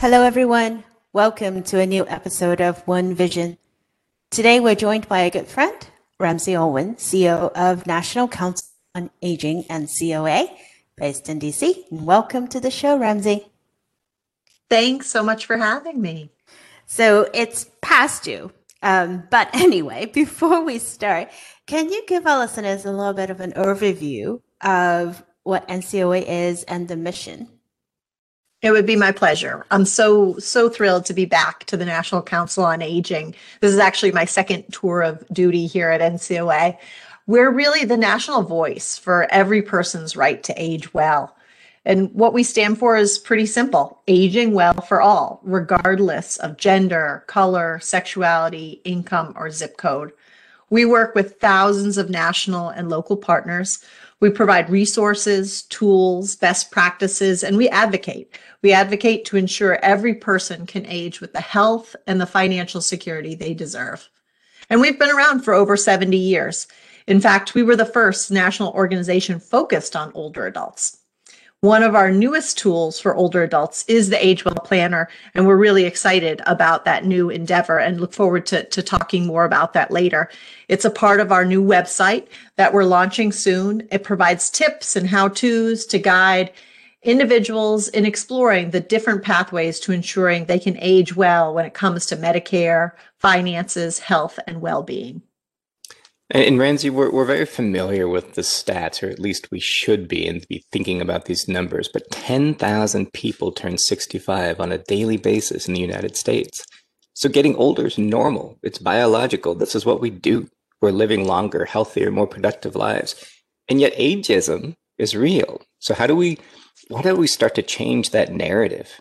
Hello, everyone. Welcome to a new episode of One Vision. Today, we're joined by a good friend, Ramsey Alwin, CEO of National Council on Aging NCOA, based in DC. Welcome to the show, Ramsey. Thanks so much for having me. So it's past due. Um, but anyway, before we start, can you give our listeners a little bit of an overview of what NCOA is and the mission? It would be my pleasure. I'm so, so thrilled to be back to the National Council on Aging. This is actually my second tour of duty here at NCOA. We're really the national voice for every person's right to age well. And what we stand for is pretty simple aging well for all, regardless of gender, color, sexuality, income, or zip code. We work with thousands of national and local partners. We provide resources, tools, best practices, and we advocate. We advocate to ensure every person can age with the health and the financial security they deserve. And we've been around for over 70 years. In fact, we were the first national organization focused on older adults. One of our newest tools for older adults is the Age Well Planner, and we're really excited about that new endeavor and look forward to, to talking more about that later. It's a part of our new website that we're launching soon. It provides tips and how to's to guide individuals in exploring the different pathways to ensuring they can age well when it comes to Medicare, finances, health, and well being. And Ramsey, we're, we're very familiar with the stats, or at least we should be, and be thinking about these numbers. But 10,000 people turn 65 on a daily basis in the United States. So getting older is normal. It's biological. This is what we do. We're living longer, healthier, more productive lives. And yet ageism is real. So how do we, why don't we start to change that narrative?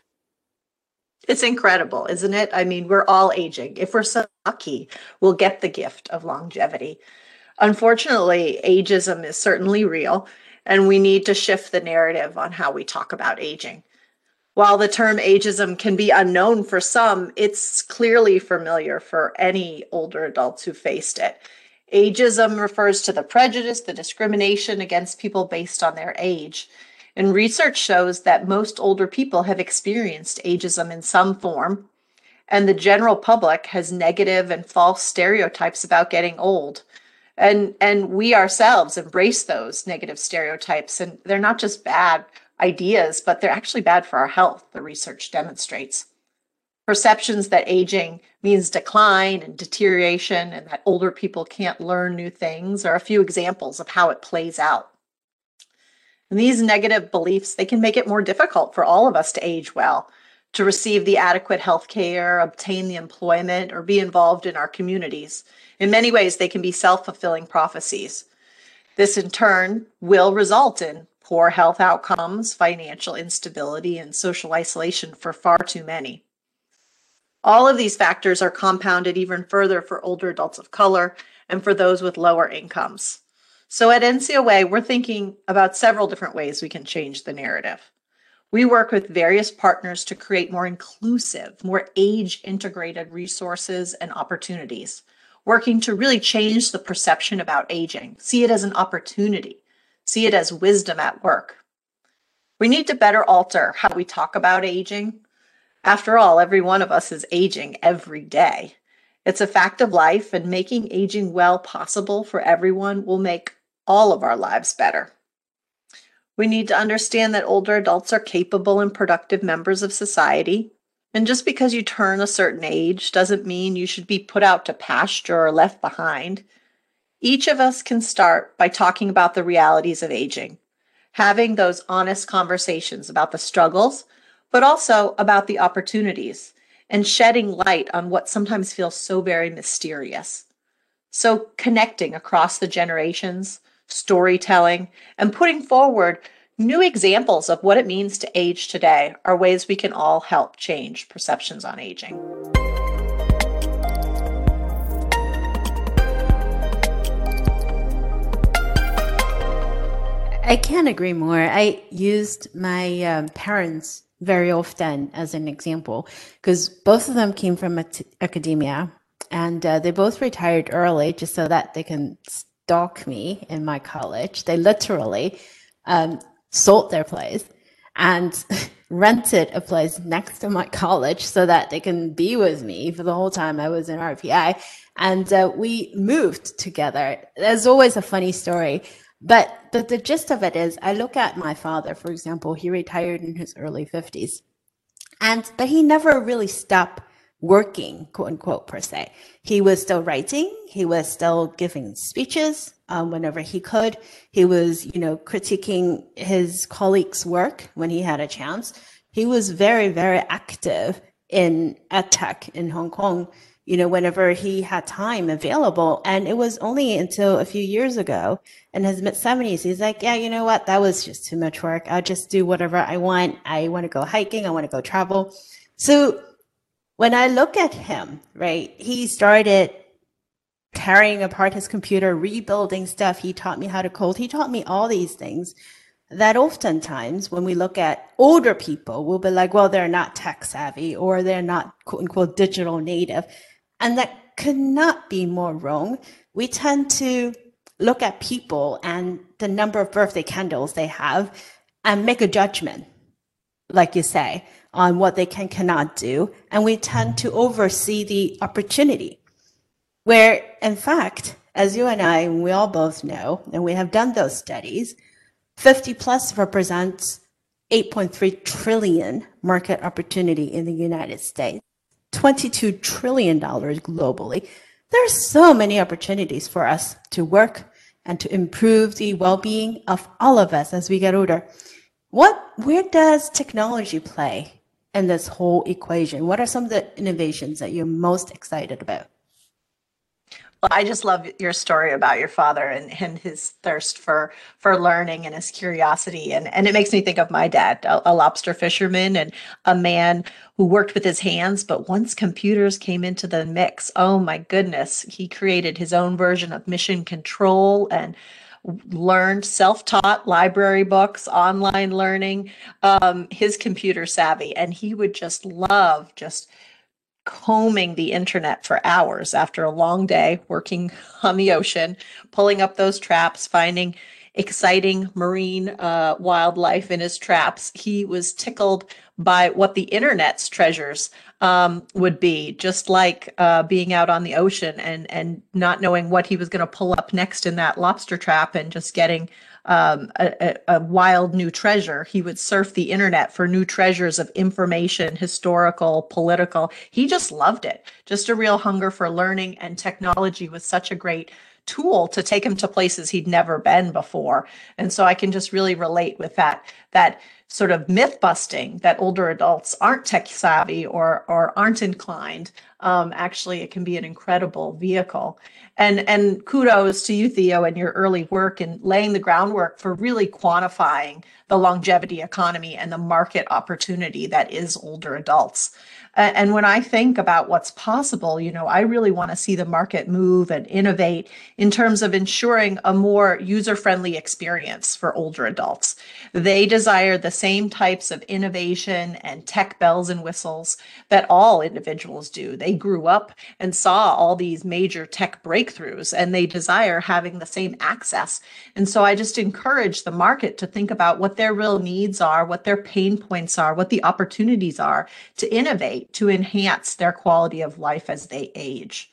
It's incredible, isn't it? I mean, we're all aging. If we're so lucky, we'll get the gift of longevity. Unfortunately, ageism is certainly real, and we need to shift the narrative on how we talk about aging. While the term ageism can be unknown for some, it's clearly familiar for any older adults who faced it. Ageism refers to the prejudice, the discrimination against people based on their age. And research shows that most older people have experienced ageism in some form, and the general public has negative and false stereotypes about getting old. And, and we ourselves embrace those negative stereotypes, and they're not just bad ideas, but they're actually bad for our health, the research demonstrates. Perceptions that aging means decline and deterioration, and that older people can't learn new things are a few examples of how it plays out. And these negative beliefs, they can make it more difficult for all of us to age well, to receive the adequate health care, obtain the employment, or be involved in our communities. In many ways, they can be self fulfilling prophecies. This, in turn, will result in poor health outcomes, financial instability, and social isolation for far too many. All of these factors are compounded even further for older adults of color and for those with lower incomes. So at NCOA, we're thinking about several different ways we can change the narrative. We work with various partners to create more inclusive, more age integrated resources and opportunities, working to really change the perception about aging, see it as an opportunity, see it as wisdom at work. We need to better alter how we talk about aging. After all, every one of us is aging every day. It's a fact of life, and making aging well possible for everyone will make all of our lives better. We need to understand that older adults are capable and productive members of society. And just because you turn a certain age doesn't mean you should be put out to pasture or left behind. Each of us can start by talking about the realities of aging, having those honest conversations about the struggles, but also about the opportunities, and shedding light on what sometimes feels so very mysterious. So, connecting across the generations, storytelling, and putting forward new examples of what it means to age today are ways we can all help change perceptions on aging. I can't agree more. I used my um, parents very often as an example because both of them came from academia and uh, they both retired early just so that they can stalk me in my college. They literally um, sold their place and rented a place next to my college so that they can be with me for the whole time I was in RPI. And uh, we moved together. There's always a funny story. But the, the gist of it is, I look at my father, for example, he retired in his early 50s. And, but he never really stopped working, quote unquote, per se. He was still writing. He was still giving speeches um, whenever he could. He was, you know, critiquing his colleagues' work when he had a chance. He was very, very active in tech in Hong Kong, you know, whenever he had time available. And it was only until a few years ago in his mid 70s, he's like, yeah, you know what? That was just too much work. I'll just do whatever I want. I want to go hiking. I want to go travel. So when I look at him, right, he started tearing apart his computer, rebuilding stuff. He taught me how to code. He taught me all these things that oftentimes when we look at older people, we'll be like, well, they're not tech savvy or they're not quote unquote digital native. And that could not be more wrong. We tend to look at people and the number of birthday candles they have and make a judgment, like you say on what they can cannot do, and we tend to oversee the opportunity. Where, in fact, as you and I, we all both know, and we have done those studies, 50 plus represents 8.3 trillion market opportunity in the United States, 22 trillion dollars globally. There are so many opportunities for us to work and to improve the well-being of all of us as we get older. What, where does technology play in this whole equation? What are some of the innovations that you're most excited about? Well, I just love your story about your father and, and his thirst for for learning and his curiosity. And, and it makes me think of my dad, a, a lobster fisherman and a man who worked with his hands. But once computers came into the mix, oh my goodness, he created his own version of mission control and learned self-taught library books online learning um, his computer savvy. And he would just love just combing the internet for hours after a long day working on the ocean pulling up those traps finding exciting marine uh, wildlife in his traps he was tickled by what the internet's treasures um, would be, just like uh, being out on the ocean and and not knowing what he was going to pull up next in that lobster trap and just getting um, a, a, wild new treasure. He would surf the internet for new treasures of information, historical, political. He just loved it. Just a real hunger for learning, and technology was such a great tool to take him to places he'd never been before. And so I can just really relate with that that sort of myth busting that older adults aren't tech savvy or or aren't inclined. Um, actually, it can be an incredible vehicle. And and kudos to you, Theo, and your early work in laying the groundwork for really quantifying the longevity economy and the market opportunity that is older adults. And when I think about what's possible, you know, I really want to see the market move and innovate in terms of ensuring a more user friendly experience for older adults. They desire the same types of innovation and tech bells and whistles that all individuals do. They grew up and saw all these major tech breakthroughs and they desire having the same access. And so I just encourage the market to think about what their real needs are, what their pain points are, what the opportunities are to innovate to enhance their quality of life as they age.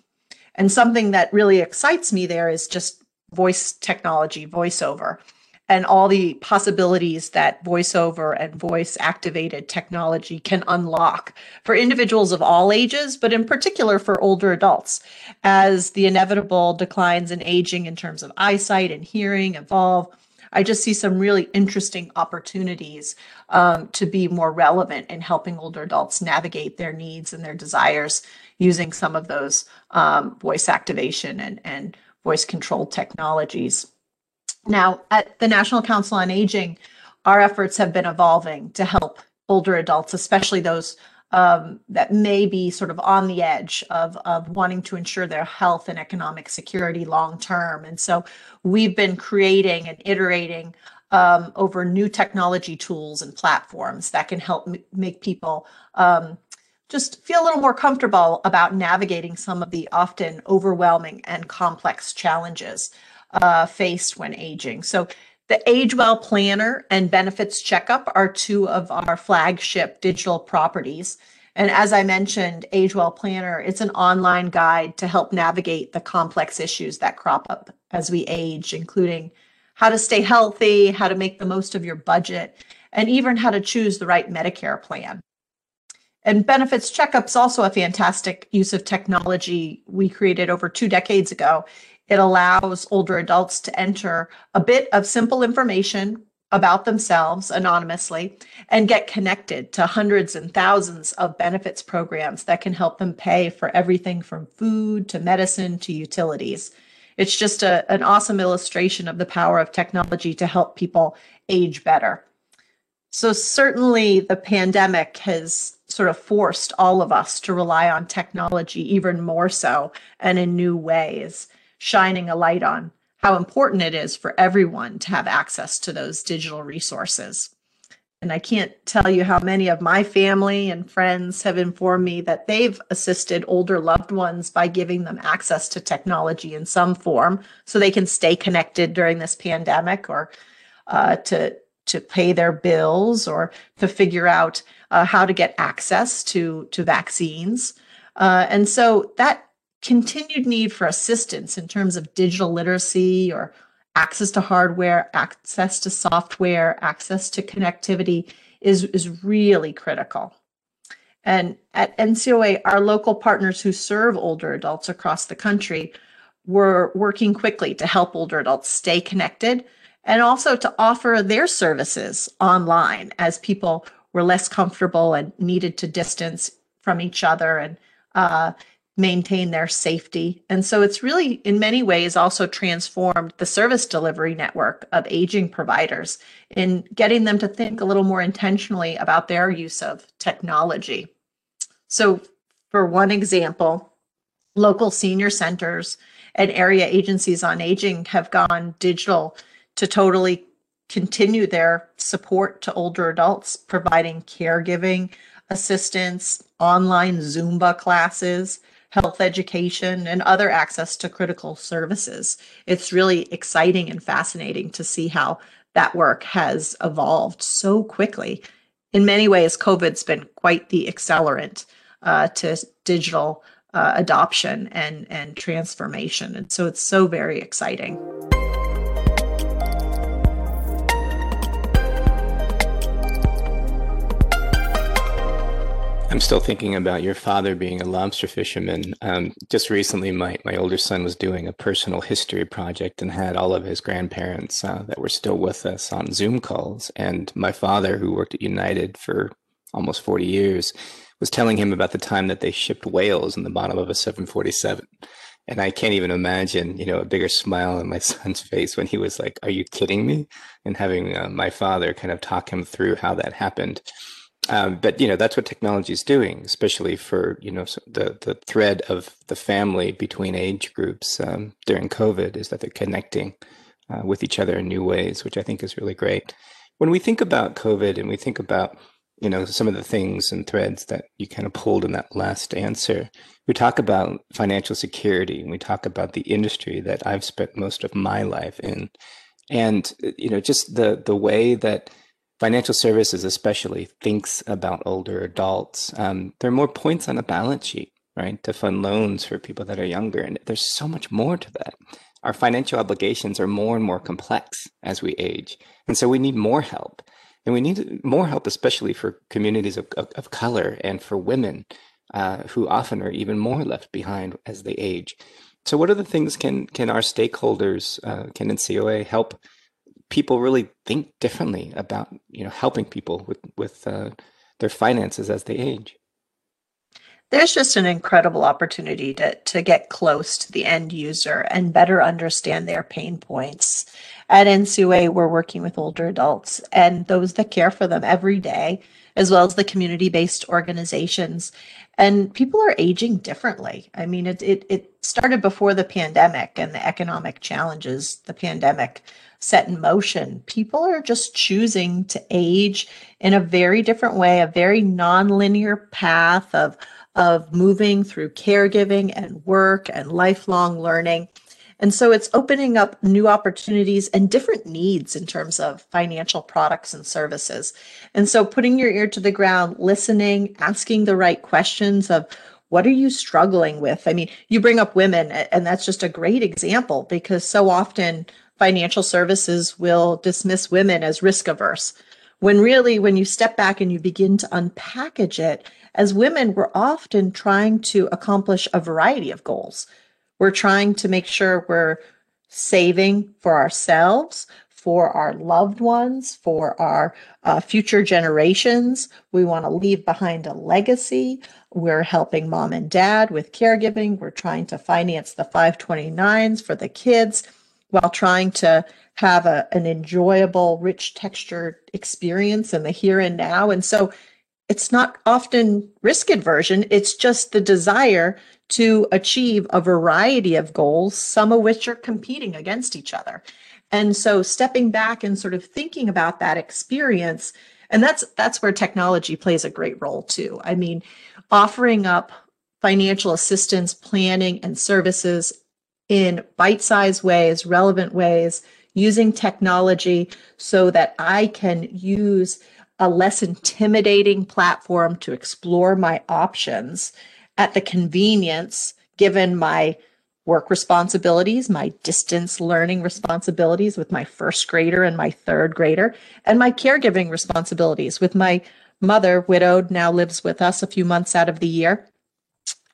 And something that really excites me there is just voice technology, voiceover, and all the possibilities that voiceover and voice activated technology can unlock for individuals of all ages, but in particular for older adults, as the inevitable declines in aging in terms of eyesight and hearing evolve I just see some really interesting opportunities um, to be more relevant in helping older adults navigate their needs and their desires using some of those um, voice activation and, and voice controlled technologies. Now, at the National Council on Aging, our efforts have been evolving to help older adults, especially those um, that may be sort of on the edge of, of wanting to ensure their health and economic security long term. And so we've been creating and iterating um, over new technology tools and platforms that can help make people um, just feel a little more comfortable about navigating some of the often overwhelming and complex challenges uh, faced when aging. So The Age Well Planner and Benefits Checkup are two of our flagship digital properties. And as I mentioned, Age Well Planner, it's an online guide to help navigate the complex issues that crop up as we age, including how to stay healthy, how to make the most of your budget, and even how to choose the right Medicare plan. And benefits checkups also a fantastic use of technology we created over two decades ago. It allows older adults to enter a bit of simple information about themselves anonymously and get connected to hundreds and thousands of benefits programs that can help them pay for everything from food to medicine to utilities. It's just a, an awesome illustration of the power of technology to help people age better. So, certainly, the pandemic has sort of forced all of us to rely on technology even more so and in new ways, shining a light on how important it is for everyone to have access to those digital resources. And I can't tell you how many of my family and friends have informed me that they've assisted older loved ones by giving them access to technology in some form so they can stay connected during this pandemic or uh, to to pay their bills or to figure out uh, how to get access to to vaccines. Uh, and so that continued need for assistance in terms of digital literacy or access to hardware, access to software, access to connectivity is, is really critical. And at NCOA, our local partners who serve older adults across the country were working quickly to help older adults stay connected and also to offer their services online as people were less comfortable and needed to distance from each other and uh, maintain their safety. And so it's really, in many ways, also transformed the service delivery network of aging providers in getting them to think a little more intentionally about their use of technology. So, for one example, local senior centers and area agencies on aging have gone digital to totally continue their support to older adults, providing caregiving assistance, online Zumba classes, health education, and other access to critical services. It's really exciting and fascinating to see how that work has evolved so quickly. In many ways, COVID's been quite the accelerant uh, to digital uh, adoption and, and transformation. And so it's so very exciting. I'm still thinking about your father being a lobster fisherman. Um, just recently, my, my older son was doing a personal history project and had all of his grandparents uh, that were still with us on Zoom calls. And my father, who worked at United for almost 40 years, was telling him about the time that they shipped whales in the bottom of a 747. And I can't even imagine, you know, a bigger smile on my son's face when he was like, "Are you kidding me?" And having uh, my father kind of talk him through how that happened. Um, but you know that's what technology is doing, especially for you know the the thread of the family between age groups um, during COVID is that they're connecting uh, with each other in new ways, which I think is really great. When we think about COVID and we think about you know some of the things and threads that you kind of pulled in that last answer, we talk about financial security and we talk about the industry that I've spent most of my life in, and you know just the the way that financial services especially thinks about older adults. Um, there are more points on the balance sheet right to fund loans for people that are younger and there's so much more to that. Our financial obligations are more and more complex as we age and so we need more help. And we need more help especially for communities of, of, of color and for women uh, who often are even more left behind as they age. So what are the things can can our stakeholders uh, can NCOA help people really think differently about you know helping people with with uh, their finances as they age there's just an incredible opportunity to, to get close to the end user and better understand their pain points. At NCOA, we're working with older adults and those that care for them every day, as well as the community based organizations. And people are aging differently. I mean, it, it, it started before the pandemic and the economic challenges the pandemic set in motion. People are just choosing to age in a very different way, a very nonlinear path of, of moving through caregiving and work and lifelong learning. And so it's opening up new opportunities and different needs in terms of financial products and services. And so putting your ear to the ground, listening, asking the right questions of what are you struggling with? I mean, you bring up women, and that's just a great example because so often financial services will dismiss women as risk averse. When really, when you step back and you begin to unpackage it, as women, we're often trying to accomplish a variety of goals. We're trying to make sure we're saving for ourselves, for our loved ones, for our uh, future generations. We want to leave behind a legacy. We're helping mom and dad with caregiving. We're trying to finance the 529s for the kids while trying to have a, an enjoyable, rich textured experience in the here and now. And so it's not often risk aversion, it's just the desire to achieve a variety of goals, some of which are competing against each other. And so stepping back and sort of thinking about that experience, and that's that's where technology plays a great role too. I mean, offering up financial assistance, planning, and services in bite-sized ways, relevant ways, using technology so that I can use a less intimidating platform to explore my options at the convenience given my work responsibilities, my distance learning responsibilities with my first grader and my third grader, and my caregiving responsibilities with my mother, widowed, now lives with us a few months out of the year.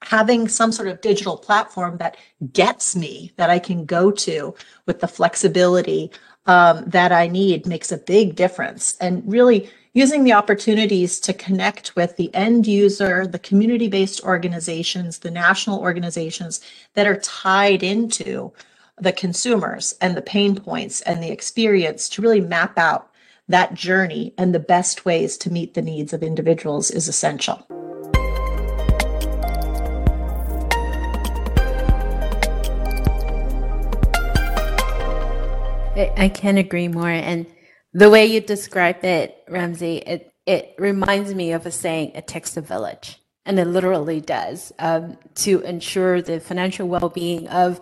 Having some sort of digital platform that gets me, that I can go to with the flexibility um, that I need makes a big difference. And really, using the opportunities to connect with the end user, the community based organizations, the national organizations that are tied into the consumers and the pain points and the experience to really map out that journey and the best ways to meet the needs of individuals is essential. I can't agree more. And the way you describe it, Ramsey, it, it reminds me of a saying, it takes a village. And it literally does um, to ensure the financial well-being of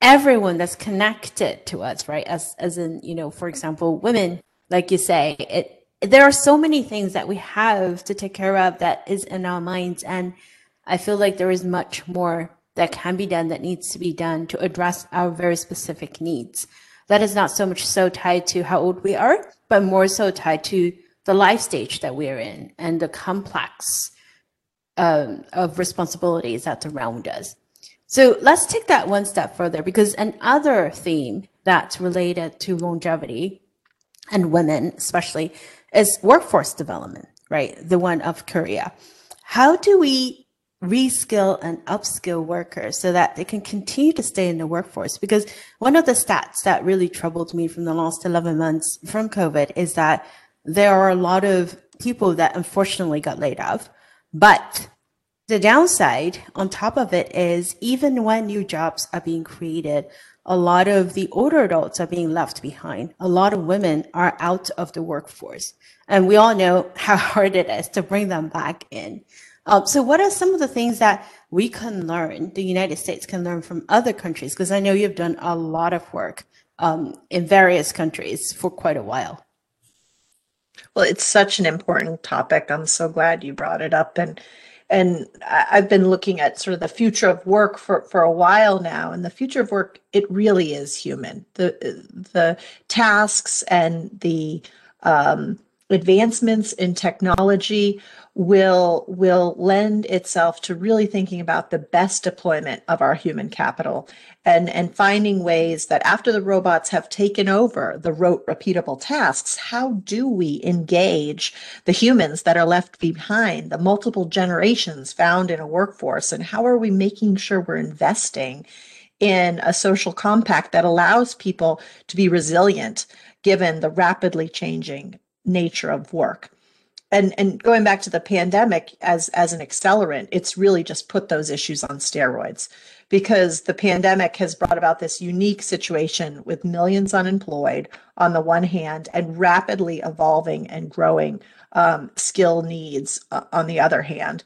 everyone that's connected to us, right? As, as in, you know, for example, women, like you say, it, there are so many things that we have to take care of that is in our minds. And I feel like there is much more that can be done that needs to be done to address our very specific needs that is not so much so tied to how old we are, but more so tied to the life stage that we're in and the complex um, of responsibilities that surround us. So let's take that one step further because another theme that's related to longevity and women, especially, is workforce development, right? The one of Korea. How do we reskill and upskill workers so that they can continue to stay in the workforce. Because one of the stats that really troubled me from the last 11 months from COVID is that there are a lot of people that unfortunately got laid off. But the downside on top of it is even when new jobs are being created, a lot of the older adults are being left behind. A lot of women are out of the workforce. And we all know how hard it is to bring them back in. Um, so what are some of the things that we can learn, the United States can learn from other countries? Because I know you've done a lot of work um, in various countries for quite a while. Well, it's such an important topic. I'm so glad you brought it up. And and I've been looking at sort of the future of work for, for a while now. And the future of work, it really is human. The the tasks and the um, advancements in technology will will lend itself to really thinking about the best deployment of our human capital and and finding ways that after the robots have taken over the rote repeatable tasks how do we engage the humans that are left behind the multiple generations found in a workforce and how are we making sure we're investing in a social compact that allows people to be resilient given the rapidly changing nature of work and and going back to the pandemic as as an accelerant it's really just put those issues on steroids because the pandemic has brought about this unique situation with millions unemployed on the one hand and rapidly evolving and growing um, skill needs uh, on the other hand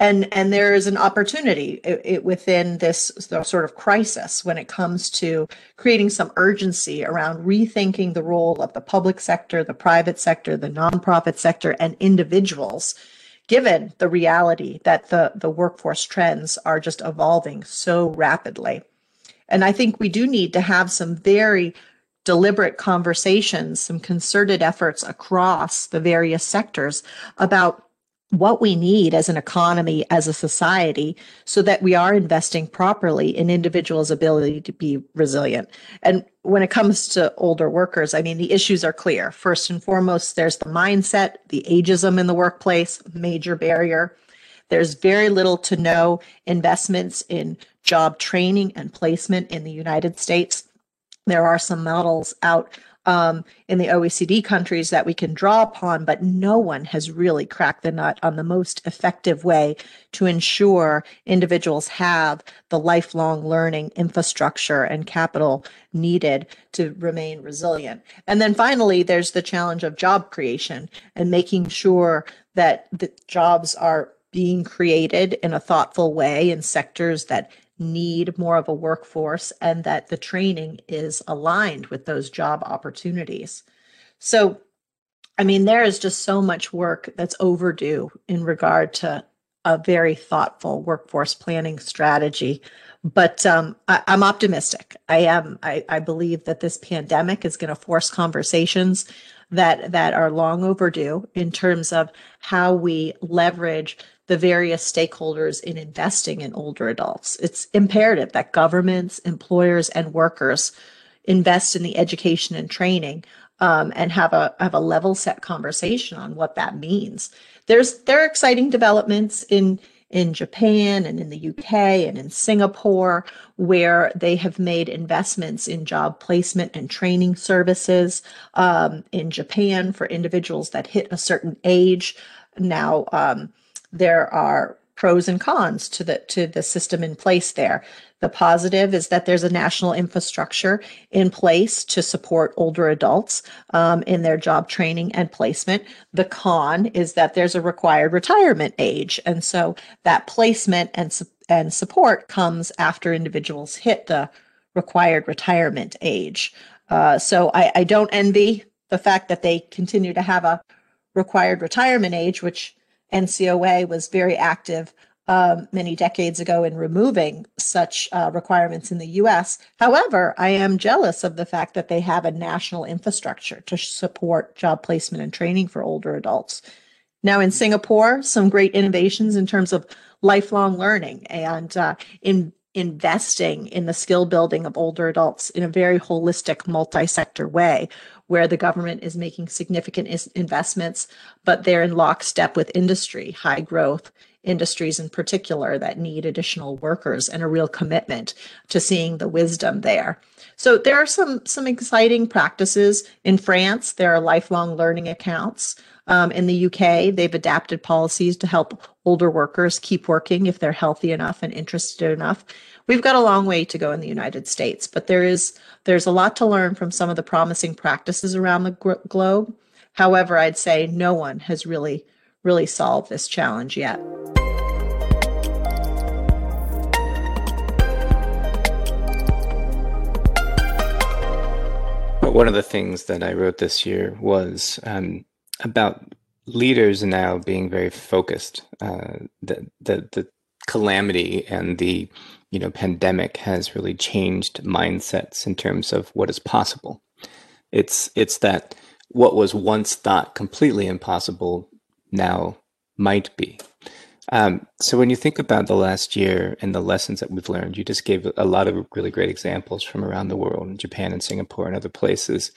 and and there is an opportunity it, it, within this sort of crisis when it comes to creating some urgency around rethinking the role of the public sector the private sector the nonprofit sector and individuals given the reality that the the workforce trends are just evolving so rapidly. And i think we do need to have some very deliberate conversations some concerted efforts across the various sectors about what we need as an economy, as a society, so that we are investing properly in individuals' ability to be resilient. And when it comes to older workers, I mean, the issues are clear. First and foremost, there's the mindset, the ageism in the workplace, major barrier. There's very little to no investments in job training and placement in the United States. There are some models out um, in the OECD countries that we can draw upon, but no one has really cracked the nut on the most effective way to ensure individuals have the lifelong learning infrastructure and capital needed to remain resilient. And then finally, there's the challenge of job creation and making sure that the jobs are being created in a thoughtful way in sectors that need more of a workforce and that the training is aligned with those job opportunities. So, I mean, there is just so much work that's overdue in regard to a very thoughtful workforce planning strategy. But um, I, am optimistic. I am. I, I believe that this pandemic is going to force conversations that that are long overdue in terms of how we leverage the various stakeholders in investing in older adults. It's imperative that governments, employers, and workers invest in the education and training um, and have a have a level set conversation on what that means. There's there are exciting developments in in Japan and in the UK and in Singapore where they have made investments in job placement and training services. Um, in Japan, for individuals that hit a certain age, now um, there are pros and cons to the to the system in place there. The positive is that there's a national infrastructure in place to support older adults um, in their job training and placement. The con is that there's a required retirement age, and so that placement and and support comes after individuals hit the required retirement age. Uh, so I, I don't envy the fact that they continue to have a required retirement age, which NCOA was very active um, many decades ago in removing such uh, requirements in the US. However, I am jealous of the fact that they have a national infrastructure to support job placement and training for older adults. Now, in Singapore, some great innovations in terms of lifelong learning and uh, in investing in the skill building of older adults in a very holistic, multi sector way, where the government is making significant is- investments, but they're in lockstep with industry, high growth industries in particular that need additional workers and a real commitment to seeing the wisdom there. So there are some some exciting practices in France. There are lifelong learning accounts. Um, in the UK, they've adapted policies to help older workers keep working if they're healthy enough and interested enough. We've got a long way to go in the United States, but there is there's a lot to learn from some of the promising practices around the globe. However, I'd say no one has really really solved this challenge yet. One of the things that I wrote this year was um, about leaders now being very focused. Uh, the, the the calamity and the you know pandemic has really changed mindsets in terms of what is possible. It's it's that what was once thought completely impossible now might be. Um, so when you think about the last year and the lessons that we've learned, you just gave a lot of really great examples from around the world, in Japan and Singapore and other places.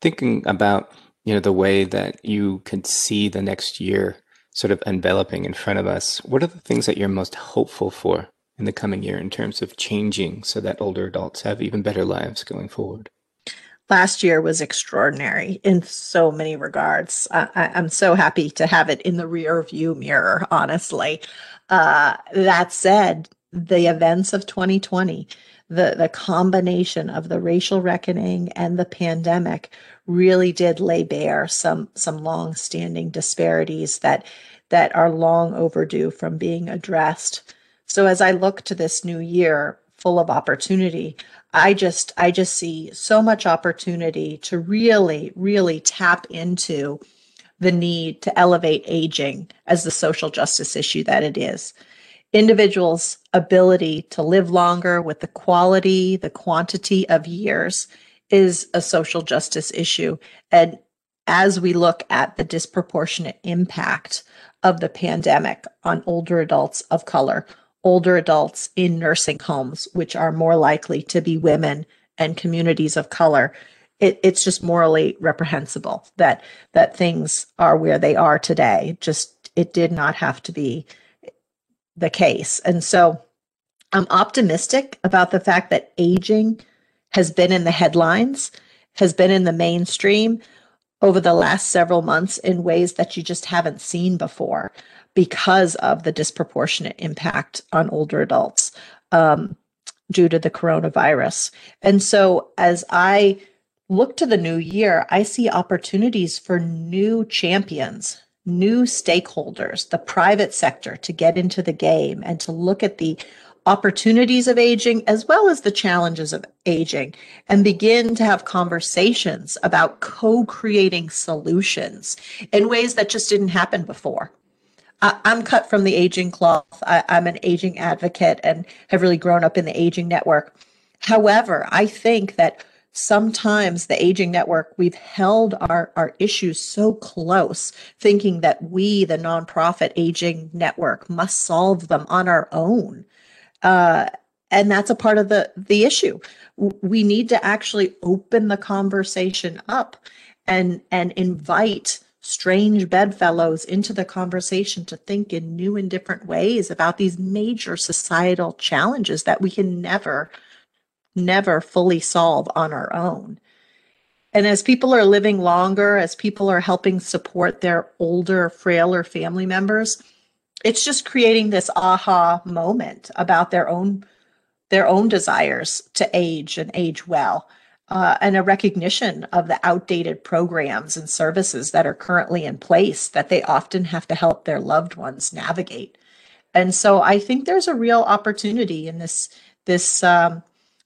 Thinking about you know the way that you could see the next year sort of enveloping in front of us, what are the things that you're most hopeful for in the coming year in terms of changing so that older adults have even better lives going forward? Last year was extraordinary in so many regards. I, am so happy to have it in the rear view mirror, honestly. Uh, that said, the events of 2020, the, the combination of the racial reckoning and the pandemic really did lay bare some some long-standing disparities that that are long overdue from being addressed. So as I look to this new year full of opportunity, I just I just see so much opportunity to really really tap into the need to elevate aging as the social justice issue that it is. Individuals' ability to live longer with the quality, the quantity of years is a social justice issue. And as we look at the disproportionate impact of the pandemic on older adults of color, older adults in nursing homes, which are more likely to be women and communities of color, it, it's just morally reprehensible that that things are where they are today. Just it did not have to be the case, and so I'm optimistic about the fact that aging has been in the headlines, has been in the mainstream over the last several months in ways that you just haven't seen before because of the disproportionate impact on older adults um, due to the coronavirus. And so, as I look to the new year, I see opportunities for new champions, new stakeholders, the private sector to get into the game and to look at the opportunities of aging as well as the challenges of aging and begin to have conversations about co creating solutions in ways that just didn't happen before. I, am cut from the aging cloth. I, I'm an aging advocate and have really grown up in the aging network. However, I think that sometimes the aging network we've held our, our issues so close thinking that we the nonprofit aging network must solve them on our own. Uh, and that's a part of the the issue. We need to actually open the conversation up and and invite strange bedfellows into the conversation to think in new and different ways about these major societal challenges that we can never never fully solve on our own and as people are living longer as people are helping support their older frailer family members it's just creating this aha moment about their own their own desires to age and age well uh, and a recognition of the outdated programs and services that are currently in place that they often have to help their loved ones navigate. And so I think there's a real opportunity in this this um,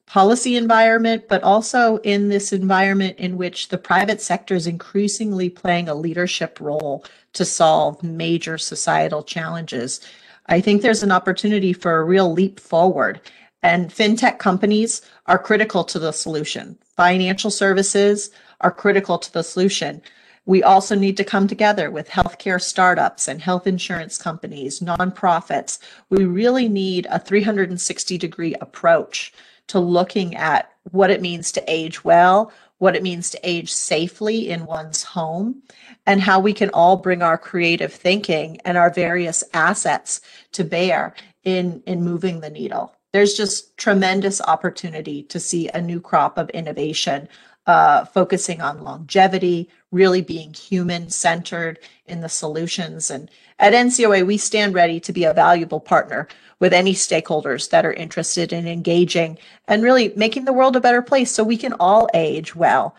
policy environment, but also in this environment in which the private sector is increasingly playing a leadership role to solve major societal challenges. I think there's an opportunity for a real leap forward. And fintech companies are critical to the solution. Financial services are critical to the solution. We also need to come together with healthcare startups and health insurance companies, nonprofits. We really need a 360 degree approach to looking at what it means to age well, what it means to age safely in one's home, and how we can all bring our creative thinking and our various assets to bear in, in moving the needle. There's just tremendous opportunity to see a new crop of innovation uh, focusing on longevity, really being human centered in the solutions. And at NCOA, we stand ready to be a valuable partner with any stakeholders that are interested in engaging and really making the world a better place so we can all age well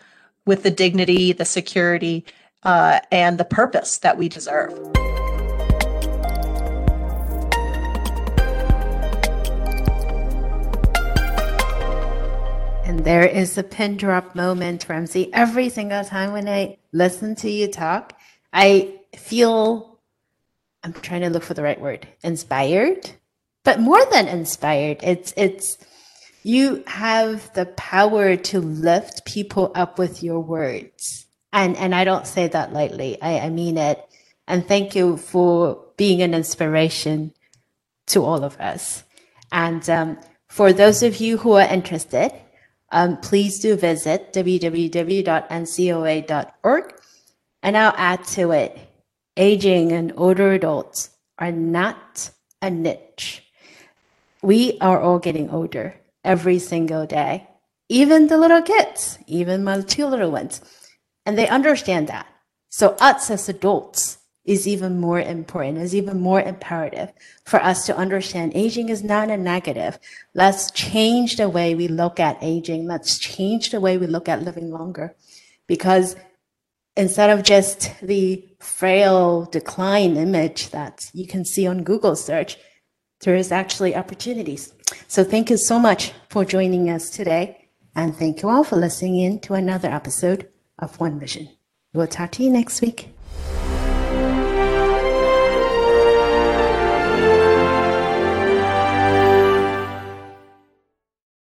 with the dignity, the security, uh, and the purpose that we deserve. There is a pin drop moment, Ramsey. Every single time when I listen to you talk, I feel I'm trying to look for the right word, inspired. But more than inspired, it's it's you have the power to lift people up with your words. And and I don't say that lightly. I, I mean it. And thank you for being an inspiration to all of us. And um, for those of you who are interested, um, please do visit www.ncoa.org. And I'll add to it aging and older adults are not a niche. We are all getting older every single day, even the little kids, even my two little ones. And they understand that. So, us as adults, is even more important, is even more imperative for us to understand aging is not a negative. Let's change the way we look at aging. Let's change the way we look at living longer because instead of just the frail decline image that you can see on Google search, there is actually opportunities. So thank you so much for joining us today. And thank you all for listening in to another episode of One Vision. We'll talk to you next week.